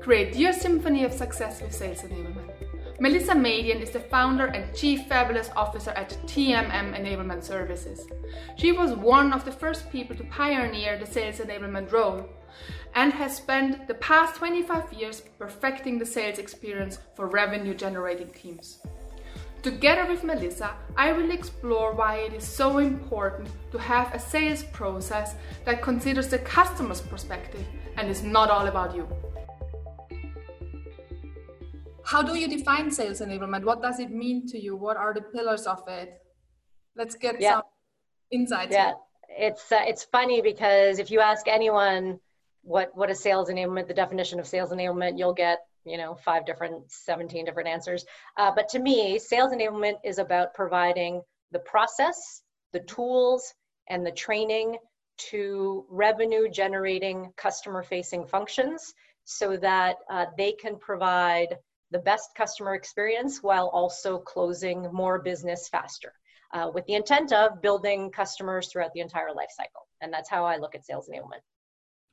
Create your symphony of success with sales enablement. Melissa Madian is the founder and chief fabulous officer at TMM Enablement Services. She was one of the first people to pioneer the sales enablement role and has spent the past 25 years perfecting the sales experience for revenue generating teams. Together with Melissa, I will explore why it is so important to have a sales process that considers the customer's perspective and is not all about you. How do you define sales enablement? What does it mean to you? What are the pillars of it? Let's get yeah. some insights. Yeah, here. it's uh, it's funny because if you ask anyone what what is sales enablement, the definition of sales enablement, you'll get you know five different 17 different answers uh, but to me sales enablement is about providing the process the tools and the training to revenue generating customer facing functions so that uh, they can provide the best customer experience while also closing more business faster uh, with the intent of building customers throughout the entire life cycle and that's how i look at sales enablement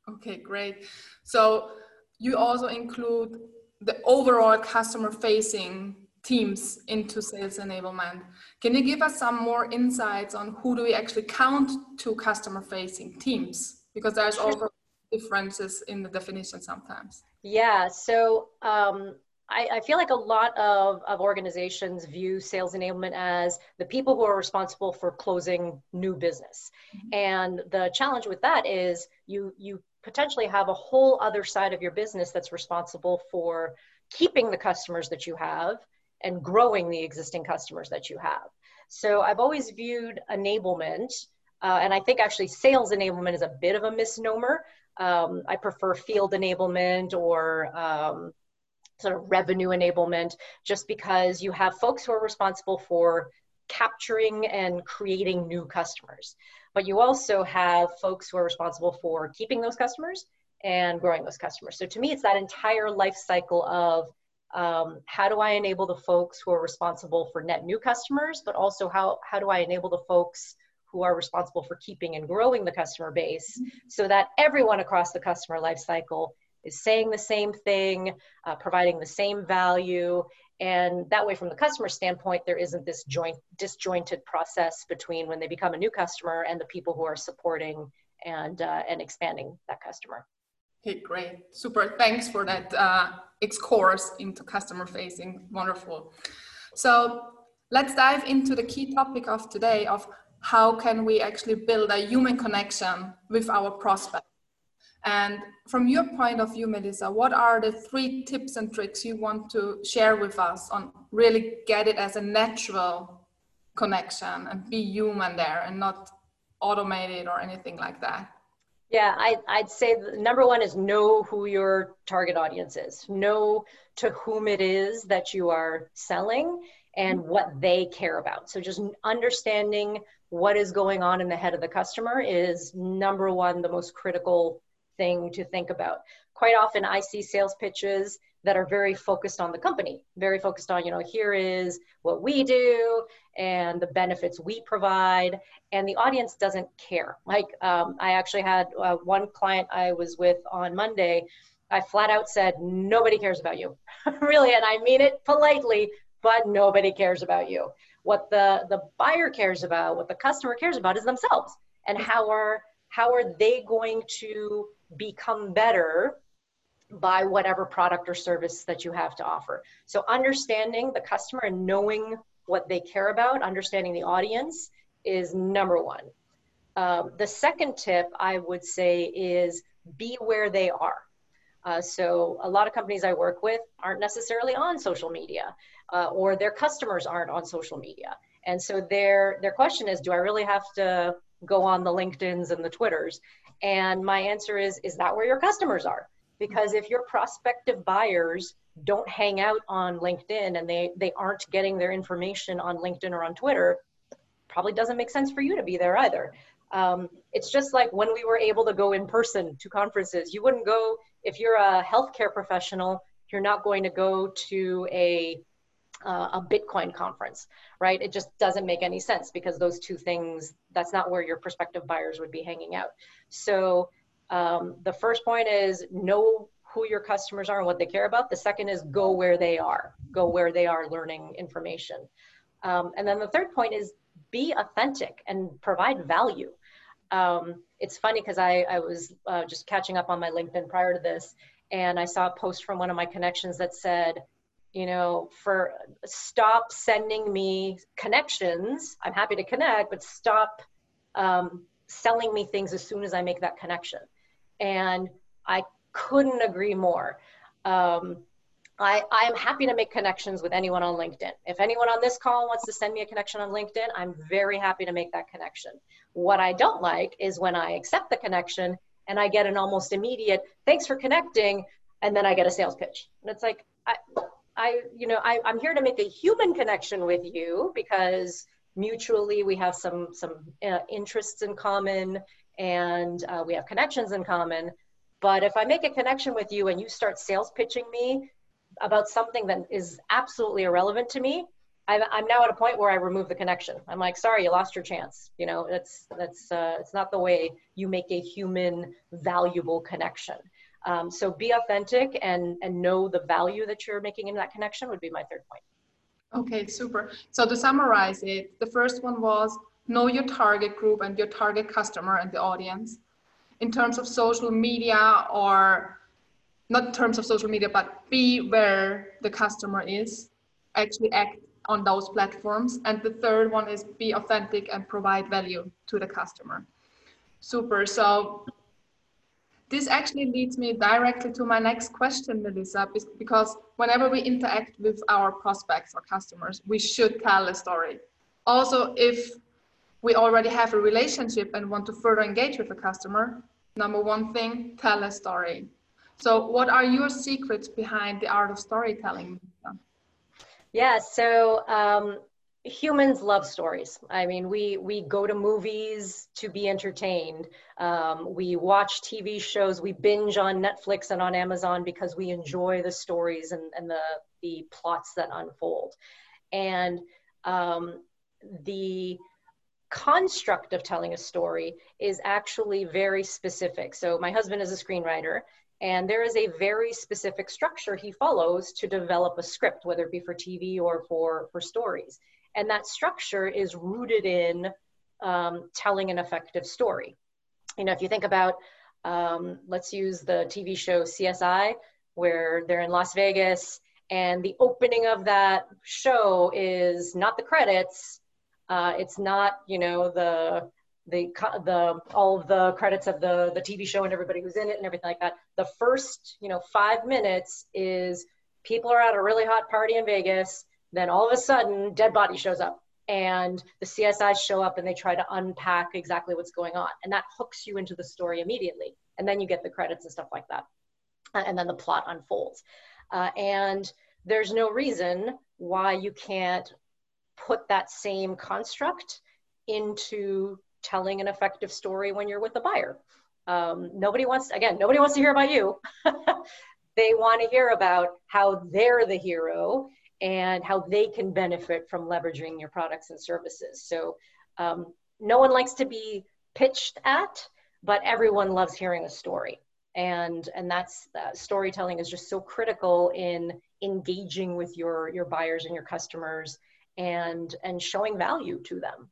okay great so you also include the overall customer facing teams into sales enablement. Can you give us some more insights on who do we actually count to customer facing teams? Because there's also differences in the definition sometimes. Yeah, so um, I, I, feel like a lot of, of organizations view sales enablement as the people who are responsible for closing new business. Mm-hmm. And the challenge with that is you you potentially have a whole other side of your business that's responsible for keeping the customers that you have and growing the existing customers that you have. So I've always viewed enablement, uh, and I think actually sales enablement is a bit of a misnomer. Um, I prefer field enablement or um, sort of revenue enablement, just because you have folks who are responsible for capturing and creating new customers but you also have folks who are responsible for keeping those customers and growing those customers. So to me, it's that entire life cycle of um, how do I enable the folks who are responsible for net new customers, but also how, how do I enable the folks who are responsible for keeping and growing the customer base mm-hmm. so that everyone across the customer life cycle is saying the same thing, uh, providing the same value, and that way, from the customer standpoint, there isn't this joint disjointed process between when they become a new customer and the people who are supporting and uh, and expanding that customer. Okay, great, super. Thanks for that uh, course into customer facing. Wonderful. So let's dive into the key topic of today of how can we actually build a human connection with our prospect and from your point of view, Melissa, what are the three tips and tricks you want to share with us on really get it as a natural connection and be human there and not automated or anything like that? Yeah, I, I'd say number one is know who your target audience is. Know to whom it is that you are selling and what they care about. So just understanding what is going on in the head of the customer is number one, the most critical thing to think about. Quite often, I see sales pitches that are very focused on the company, very focused on, you know, here is what we do and the benefits we provide, and the audience doesn't care. Like, um, I actually had uh, one client I was with on Monday. I flat out said, nobody cares about you. really, and I mean it politely, but nobody cares about you. What the, the buyer cares about, what the customer cares about is themselves and how are how are they going to become better by whatever product or service that you have to offer. So, understanding the customer and knowing what they care about, understanding the audience is number one. Um, the second tip I would say is be where they are. Uh, so, a lot of companies I work with aren't necessarily on social media, uh, or their customers aren't on social media. And so, their, their question is do I really have to go on the LinkedIn's and the Twitters? And my answer is, is that where your customers are? Because if your prospective buyers don't hang out on LinkedIn and they, they aren't getting their information on LinkedIn or on Twitter, probably doesn't make sense for you to be there either. Um, it's just like when we were able to go in person to conferences. You wouldn't go, if you're a healthcare professional, you're not going to go to a uh, a Bitcoin conference, right? It just doesn't make any sense because those two things, that's not where your prospective buyers would be hanging out. So um, the first point is know who your customers are and what they care about. The second is go where they are, go where they are learning information. Um, and then the third point is be authentic and provide value. Um, it's funny because I, I was uh, just catching up on my LinkedIn prior to this, and I saw a post from one of my connections that said, you know, for stop sending me connections. I'm happy to connect, but stop um, selling me things as soon as I make that connection. And I couldn't agree more. Um, I, I am happy to make connections with anyone on LinkedIn. If anyone on this call wants to send me a connection on LinkedIn, I'm very happy to make that connection. What I don't like is when I accept the connection and I get an almost immediate, thanks for connecting, and then I get a sales pitch. And it's like, I, I you know, I, I'm here to make a human connection with you because mutually we have some some uh, interests in common and uh, we have connections in common. But if i make a connection with you and you start sales pitching me about something that is absolutely irrelevant to me I'm, I'm now at a point where i remove the connection. I'm like sorry you lost your chance. You know it's that's uh, it's not the way you make a human valuable connection um, so be authentic and and know the value that you're making in that connection would be my third point Okay, super. So to summarize it, the first one was know your target group and your target customer and the audience. In terms of social media, or not in terms of social media, but be where the customer is, actually act on those platforms. And the third one is be authentic and provide value to the customer. Super. So this actually leads me directly to my next question, Melissa, because whenever we interact with our prospects or customers, we should tell a story. Also, if we already have a relationship and want to further engage with a customer, number one thing, tell a story. So, what are your secrets behind the art of storytelling? Yeah, so um, humans love stories. I mean, we we go to movies to be entertained. Um, we watch TV shows. We binge on Netflix and on Amazon because we enjoy the stories and, and the the plots that unfold. And um, the construct of telling a story is actually very specific. So my husband is a screenwriter, and there is a very specific structure he follows to develop a script, whether it be for TV or for for stories. And that structure is rooted in um, telling an effective story. You know, if you think about, um, let's use the TV show CSI, where they're in Las Vegas, and the opening of that show is not the credits. Uh, it's not, you know, the the the all of the credits of the the TV show and everybody who's in it and everything like that. The first, you know, five minutes is people are at a really hot party in Vegas then all of a sudden, dead body shows up and the CSIs show up and they try to unpack exactly what's going on. And that hooks you into the story immediately. And then you get the credits and stuff like that. Uh, and then the plot unfolds. Uh, and there's no reason why you can't put that same construct into telling an effective story when you're with a buyer. Um, nobody wants, again, nobody wants to hear about you. they want to hear about how they're the hero and how they can benefit from leveraging your products and services. So um, no one likes to be pitched at, but everyone loves hearing a story. And, and that's uh, storytelling is just so critical in engaging with your, your buyers and your customers and, and showing value to them.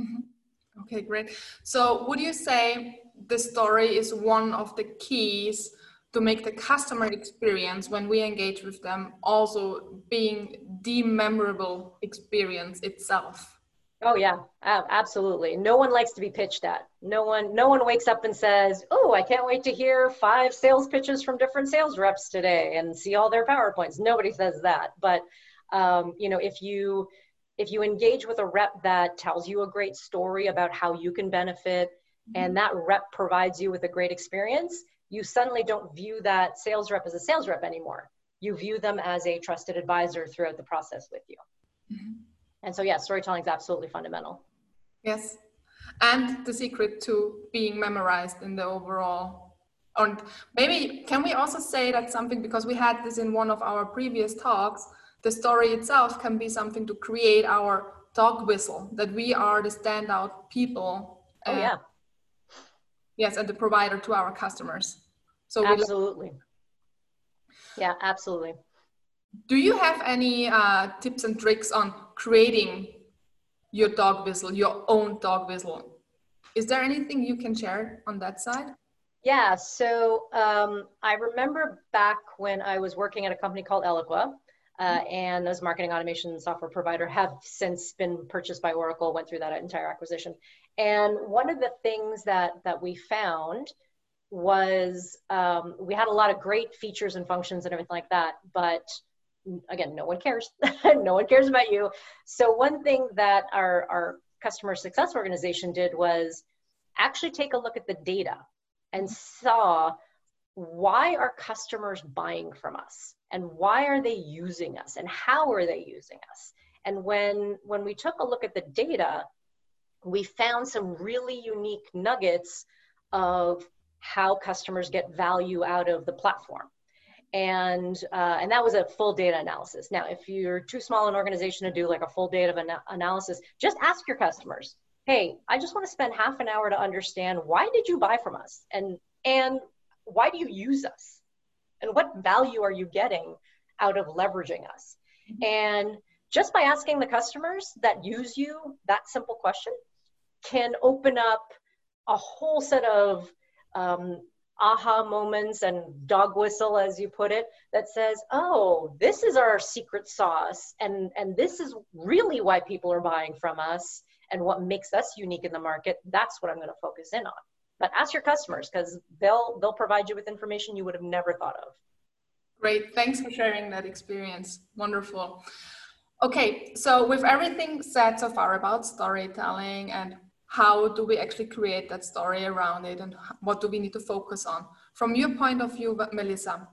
Mm-hmm. Okay, great. So would you say the story is one of the keys to make the customer experience when we engage with them also being the memorable experience itself. Oh yeah. Absolutely. No one likes to be pitched at. No one no one wakes up and says oh i can't wait to hear five sales pitches from different sales reps today and see all their powerpoints. Nobody says that. But um, you know if you if you engage with a rep that tells you a great story about how you can benefit mm-hmm. and that rep provides you with a great experience you suddenly don't view that sales rep as a sales rep anymore. You view them as a trusted advisor throughout the process with you. Mm-hmm. And so, yeah, storytelling is absolutely fundamental. Yes. And the secret to being memorized in the overall. And maybe can we also say that something because we had this in one of our previous talks, the story itself can be something to create our dog whistle that we are the standout people. Oh, yeah yes and the provider to our customers so absolutely Yeah, absolutely. Do you have any uh, tips and tricks on creating your dog whistle, your own dog whistle? Is there anything you can share on that side? Yeah, so um, I remember back when I was working at a company called Eloqua, uh, and as marketing automation software provider have since been purchased by Oracle, went through that entire acquisition. And one of the things that that we found was um, we had a lot of great features and functions and everything like that, but again, no one cares. no one cares about you. So one thing that our, our customer success organization did was actually take a look at the data and saw why are customers buying from us and why are they using us and how are they using us and when when we took a look at the data we found some really unique nuggets of how customers get value out of the platform. And uh, and that was a full data analysis. Now if you're too small an organization to do like a full data ana- analysis just ask your customers hey i just want to spend half an hour to understand why did you buy from us? And and why do you use us? And what value are you getting out of leveraging us? And just by asking the customers that use you that simple question can open up a whole set of um, aha moments and dog whistle as you put it that says oh this is our secret sauce and and this is really why people are buying from us and what makes us unique in the market. That's what i'm going to focus in on. But ask your customers because they'll they'll provide you with information you would have never thought of. Great. Thanks for sharing that experience. Wonderful. Okay so with everything said so far about storytelling and how do we actually create that story around it and what do we need to focus on? From your point of view melissa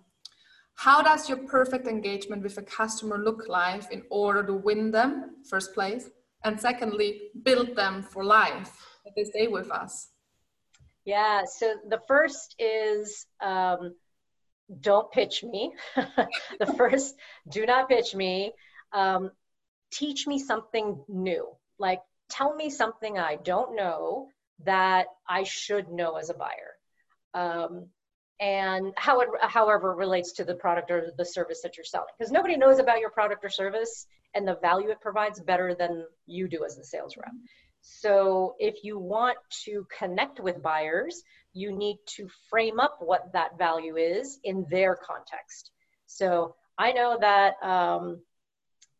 how does your perfect engagement with a customer look like in order to win them first place and secondly build them for life that they stay with us? Yeah so the first is um, don't pitch me. The first do not pitch me. Um, teach me something new. Like tell me something I don't know that I should know as a buyer. Um, and how it, however, relates to the product or the service that you're selling. Because nobody knows about your product or service and the value it provides better than you do as a sales rep. So if you want to connect with buyers, you need to frame up what that value is in their context. So I know that um,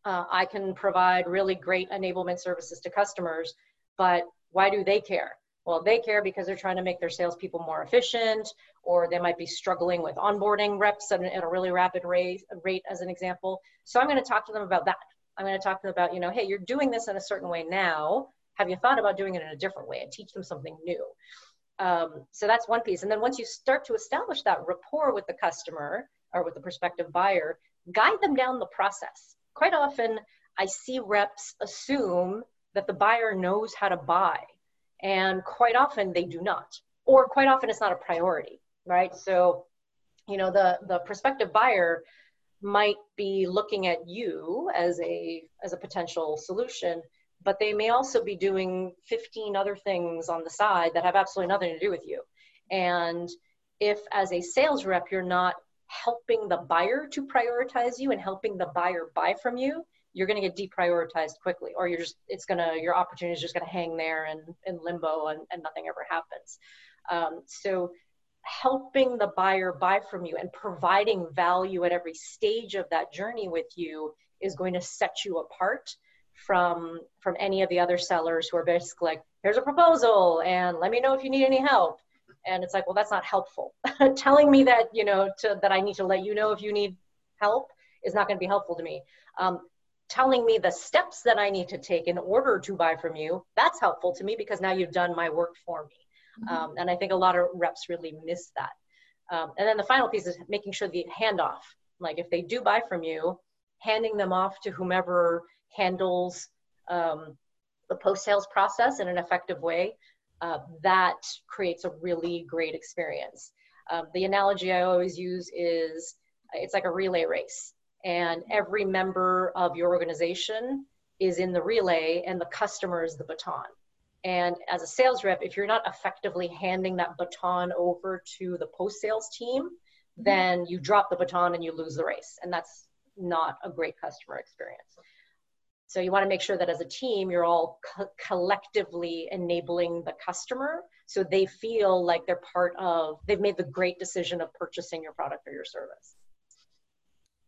uh, I can provide really great enablement services to customers, but why do they care? Well, they care because they're trying to make their salespeople more efficient, or they might be struggling with onboarding reps at, at a really rapid rate, rate, as an example. So I'm going to talk to them about that. I'm going to talk to them about, you know, hey, you're doing this in a certain way now. Have you thought about doing it in a different way and teach them something new? Um, so that's one piece. And then once you start to establish that rapport with the customer or with the prospective buyer, guide them down the process quite often I see reps assume that the buyer knows how to buy, and quite often they do not, or quite often it's not a priority, right? So, you know, the the prospective buyer might be looking at you as a as a potential solution, but they may also be doing 15 other things on the side that have absolutely nothing to do with you. And if as a sales rep you're not helping the buyer to prioritize you and helping the buyer buy from you, you're going to get deprioritized quickly, or you're just, it's going to, your opportunity is just going to hang there and in limbo and, and nothing ever happens. Um, so helping the buyer buy from you and providing value at every stage of that journey with you is going to set you apart from from any of the other sellers who are basically like here's a proposal and let me know if you need any help and it's like well that's not helpful. Telling me that you know to, that i need to let you know if you need help is not going to be helpful to me. Um, telling me the steps that i need to take in order to buy from you that's helpful to me because now you've done my work for me. Mm-hmm. um, and i think a lot of reps really miss that. Um, and then the final piece is making sure the handoff like if they do buy from you handing them off to whomever handles um, the post sales process in an effective way uh, that creates a really great experience. Um, the analogy I always use is it's like a relay race, and every member of your organization is in the relay, and the customer is the baton. And as a sales rep, if you're not effectively handing that baton over to the post sales team, then you drop the baton and you lose the race. And that's not a great customer experience. So you want to make sure that as a team, you're all co- collectively enabling the customer so they feel like they're part of, they've made the great decision of purchasing your product or your service.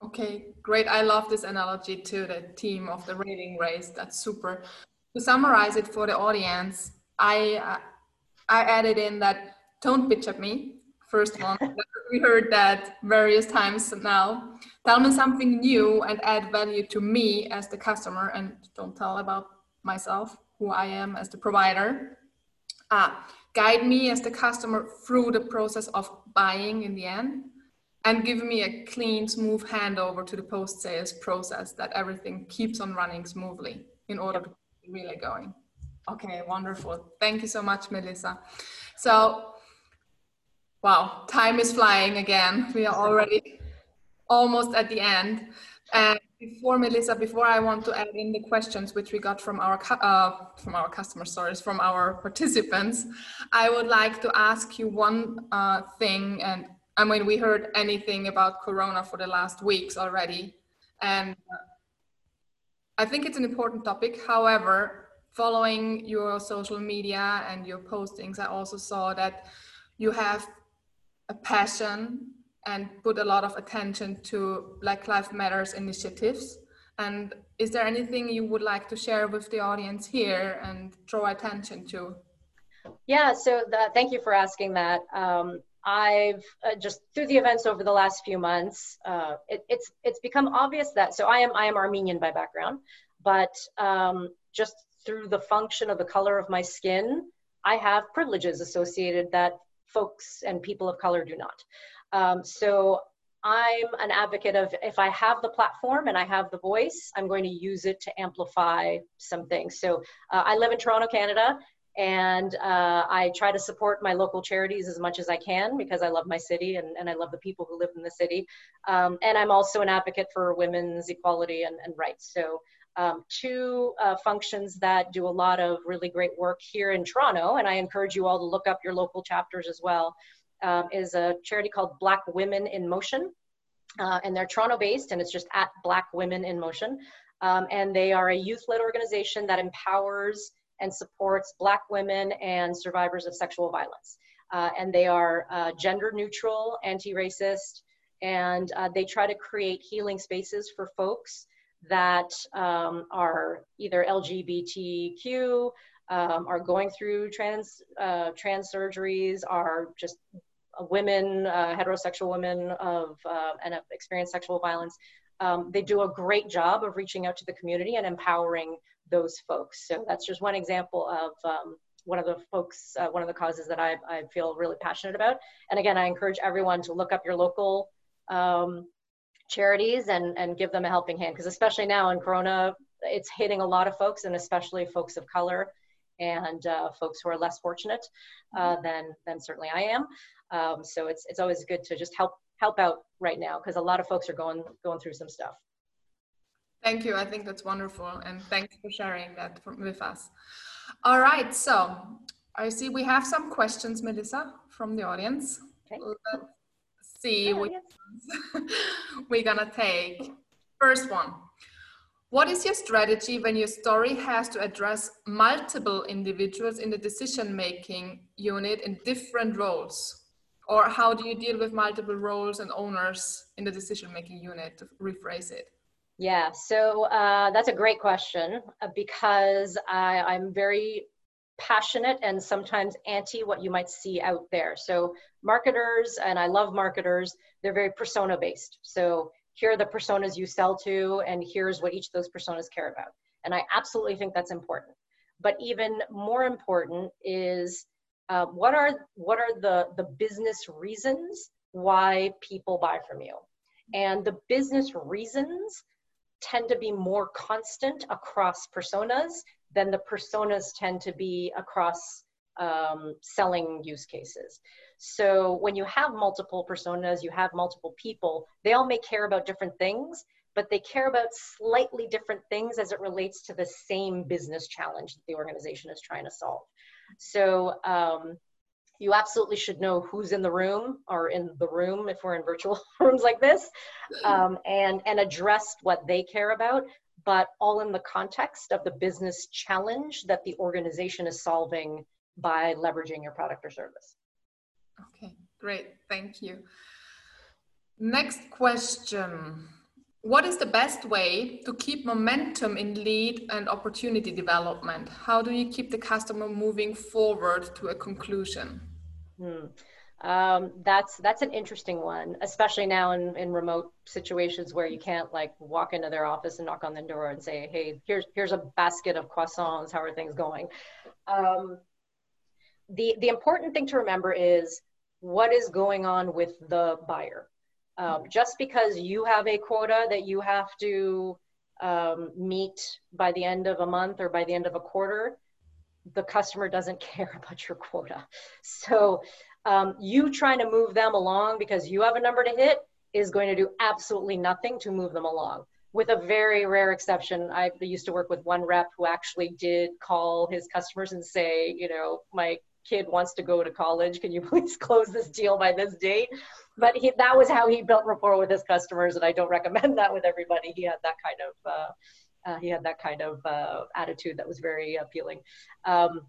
Okay, great. I love this analogy to the team of the rating race. That's super. To summarize it for the audience, I uh, I added in that don't bitch at me. First one, we heard that various times now. Tell me something new and add value to me as the customer, and don't tell about myself, who I am as the provider. Ah, guide me as the customer through the process of buying in the end and give me a clean, smooth handover to the post sales process that everything keeps on running smoothly in order to really going. Okay, wonderful. Thank you so much, Melissa. So, wow, time is flying again. We are already almost at the end. And before Melissa, before I want to add in the questions which we got from our uh, from our customer stories, from our participants, I would like to ask you one uh, thing, and I mean, we heard anything about Corona for the last weeks already. And I think it's an important topic. However, following your social media and your postings, I also saw that you have a passion and put a lot of attention to Black Lives Matters initiatives. And is there anything you would like to share with the audience here and draw attention to? Yeah, so the, thank you for asking that. Um, I've uh, just through the events over the last few months, uh, it, it's it's become obvious that so I am I am Armenian by background, but um, just through the function of the color of my skin, I have privileges associated that folks and people of color do not. Um, so I'm an advocate of if I have the platform and I have the voice, I'm going to use it to amplify some things. So uh, I live in Toronto, Canada, and uh, I try to support my local charities as much as I can because I love my city and, and I love the people who live in the city. Um, and I'm also an advocate for women's equality and, and rights. So um, two uh, functions that do a lot of really great work here in Toronto, and I encourage you all to look up your local chapters as well, um, is a charity called Black Women in Motion. Uh, and they're Toronto based, and it's just at Black Women in Motion. Um, and they are a youth led organization that empowers and supports Black women and survivors of sexual violence. Uh, and they are uh, gender neutral, anti racist, and uh, they try to create healing spaces for folks that um, are either LGBTQ, um, are going through trans, uh, trans surgeries, are just women, uh, heterosexual women of, uh, and have experienced sexual violence. Um, they do a great job of reaching out to the community and empowering those folks. So that's just one example of um, one of the folks, uh, one of the causes that I, I feel really passionate about. And again, I encourage everyone to look up your local um, charities and, and give them a helping hand because especially now in Corona, it's hitting a lot of folks and especially folks of color and uh, folks who are less fortunate uh, mm-hmm. than, than certainly I am. Um, so it's, it's always good to just help help out right now because a lot of folks are going going through some stuff. Thank you. I think that's wonderful. And thanks for sharing that with us. All right. So I see we have some questions, Melissa, from the audience. Okay. Let's which we're to take. First one. What is your strategy when your story has to address multiple individuals in the decision making unit in different roles? Or how do you deal with multiple roles and owners in the decision making unit to rephrase it? Yeah, so uh, that's a great question uh, because I, I'm very passionate and sometimes anti what you might see out there. So, marketers, and I love marketers, they're very persona based. So, here are the personas you sell to, and here's what each of those personas care about. And I absolutely think that's important. But even more important is uh, what are what are the the business reasons why people buy from you, and the business reasons tend to be more constant across personas than the personas tend to be across um, selling use cases. So when you have multiple personas, you have multiple people, they all may care about different things, but they care about slightly different things as it relates to the same business challenge that the organization is trying to solve. So um, you absolutely should know who's in the room or in the room if we're in virtual rooms like this um, and and address what they care about but all in the context of the business challenge that the organization is solving by leveraging your product or service okay great thank you next question what is the best way to keep momentum in lead and opportunity development? How do you keep the customer moving forward to a conclusion? Hmm. Um, that's that's an interesting one, especially now in, in remote situations where you can't like walk into their office and knock on the door and say, "Hey, here's here's a basket of croissants. How are things going?" Um, the the important thing to remember is what is going on with the buyer um, just because you have a quota that you have to um, meet by the end of a month or by the end of a quarter, the customer doesn't care about your quota. So um, you trying to move them along because you have a number to hit is going to do absolutely nothing to move them along. With a very rare exception, I used to work with one rep who actually did call his customers and say, you know, my kid wants to go to college. Can you please close this deal by this date? But he, that was how he built rapport with his customers, and I don't recommend that with everybody. He had that kind of uh, uh, he had that kind of uh, attitude that was very appealing. Um,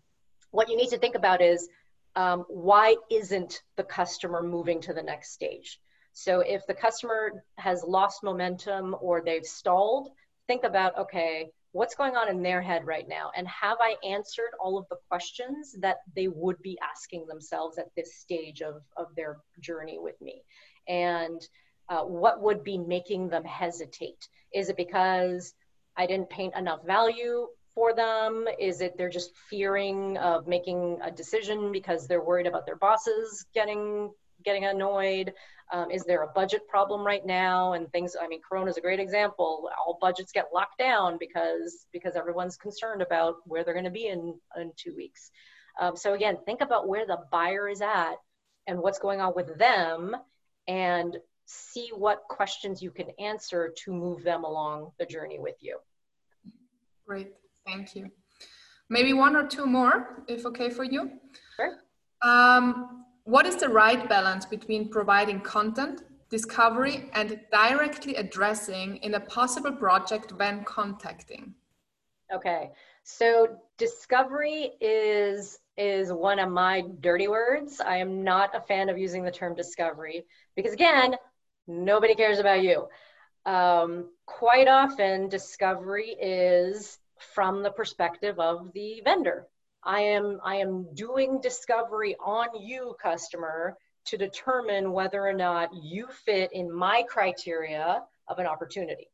what you need to think about is um, why isn't the customer moving to the next stage? So if the customer has lost momentum or they've stalled, think about okay, what's going on in their head right now? And have i answered all of the questions that they would be asking themselves at this stage of, of their journey with me? And uh, what would be making them hesitate? Is it because i didn't paint enough value for them is it they're just fearing of making a decision because they're worried about their bosses getting getting annoyed um, is there a budget problem right now? And things, I mean, Corona is a great example. All budgets get locked down because, because everyone's concerned about where they're going to be in, in two weeks. Um, so again, think about where the buyer is at and what's going on with them and see what questions you can answer to move them along the journey with you. Great, thank you. Maybe one or two more, if okay for you. Sure. Um, what is the right balance between providing content, discovery, and directly addressing in a possible project when contacting? Okay, so discovery is is one of my dirty words. I am not a fan of using the term discovery because again, nobody cares about you. Um, quite often, discovery is from the perspective of the vendor. I am I am doing discovery on you, customer, to determine whether or not you fit in my criteria of an opportunity.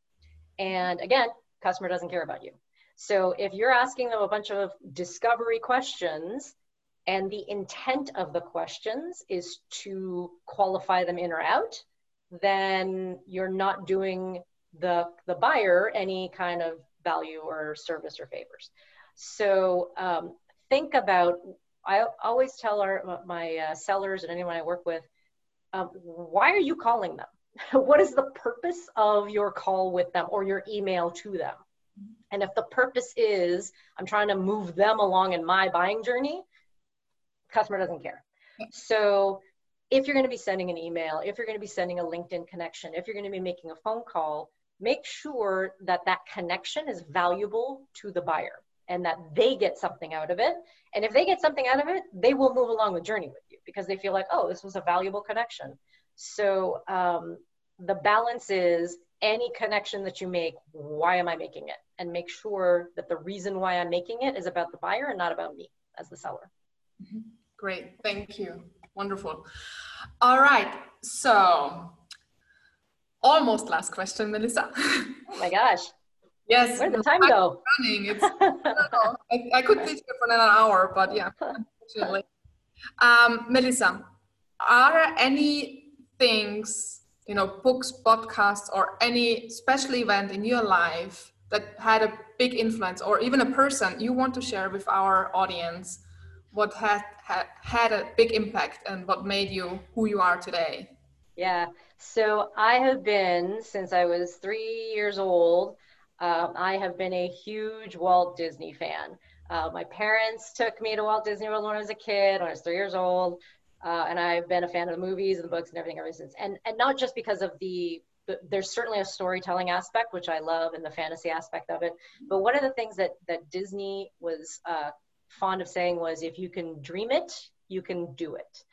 And again, customer doesn't care about you. So if you're asking them a bunch of discovery questions and the intent of the questions is to qualify them in or out, then you're not doing the, the buyer any kind of value or service or favors. So um, think about i always tell our my uh, sellers and anyone i work with um, why are you calling them? What is the purpose of your call with them or your email to them? And if the purpose is i'm trying to move them along in my buying journey customer doesn't care. So if you're going to be sending an email if you're going to be sending a linkedin connection if you're going to be making a phone call make sure that that connection is valuable to the buyer and that they get something out of it. And if they get something out of it, they will move along the journey with you because they feel like, oh, this was a valuable connection. So um, the balance is any connection that you make, why am I making it? And make sure that the reason why I'm making it is about the buyer and not about me as the seller. Mm-hmm. Great, thank you. Wonderful. All right, so almost last question, Melissa. oh my gosh. Yes. Where did the time go? Running. It's, I, I, could teach you for another hour, but yeah, unfortunately. Um, Melissa, are any things, you know, books, podcasts, or any special event in your life that had a big influence, or even a person you want to share with our audience? What had, had had a big impact and what made you who you are today? Yeah. So I have been since I was three years old um, I have been a huge Walt Disney fan. Uh, my parents took me to Walt Disney World when I was a kid, when I was three years old. Uh, and I've been a fan of the movies and the books and everything ever since. And and not just because of the, the, there's certainly a storytelling aspect which I love and the fantasy aspect of it. But one of the things that that Disney was uh, fond of saying was, if you can dream it, you can do it.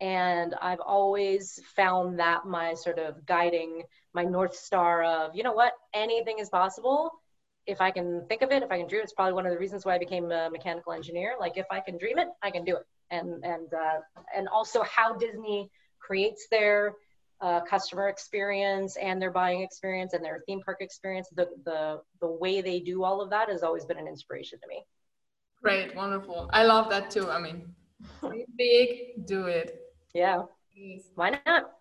And I've always found that my sort of guiding, my north star of, you know what, anything is possible if I can think of it, if I can dream, it's probably one of the reasons why I became a mechanical engineer. Like if I can dream it, I can do it. And and uh, and also how Disney creates their uh, customer experience and their buying experience and their theme park experience. The the the way they do all of that has always been an inspiration to me. Great, wonderful. I love that too. I mean, big, do it. Yeah. Why not?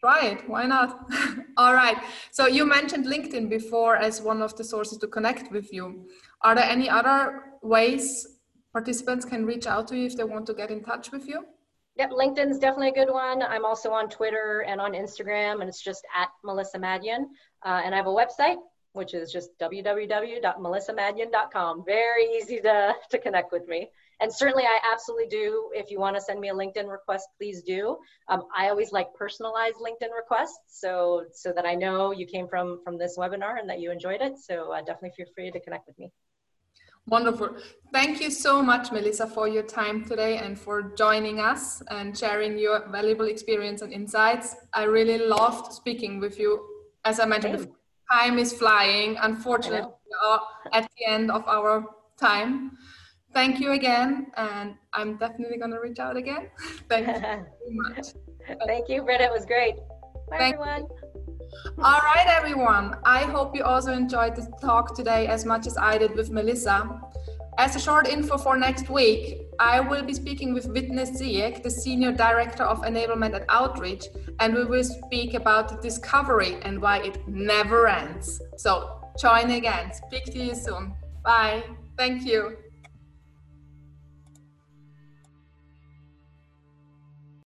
Try it. Why not? All right. So you mentioned LinkedIn before as one of the sources to connect with you. Are there any other ways participants can reach out to you if they want to get in touch with you? Yep, LinkedIn's definitely a good one. I'm also on Twitter and on Instagram, and it's just at Melissa Madian. Uh, and I have a website, which is just www.melissamadian.com. Very easy to, to connect with me and certainly I absolutely do. If you want to send me a LinkedIn request, please do. Um, I always like personalized LinkedIn requests, so so that I know you came from from this webinar and that you enjoyed it. So uh, definitely feel free to connect with me. Wonderful. Thank you so much, Melissa, for your time today and for joining us and sharing your valuable experience and insights. I really loved speaking with you. As I mentioned, Same. time is flying. Unfortunately, we are at the end of our time thank you again. And I'm definitely going to reach out again. thank you so much. thank you, Britta. It was great. Bye, thank everyone. All right, everyone. I hope you also enjoyed the talk today as much as I did with Melissa. As a short info for next week, I will be speaking with Whitney Sieck, the Senior Director of Enablement at Outreach, and we will speak about discovery and why it never ends. So join again. Speak to you soon. Bye. Thank you.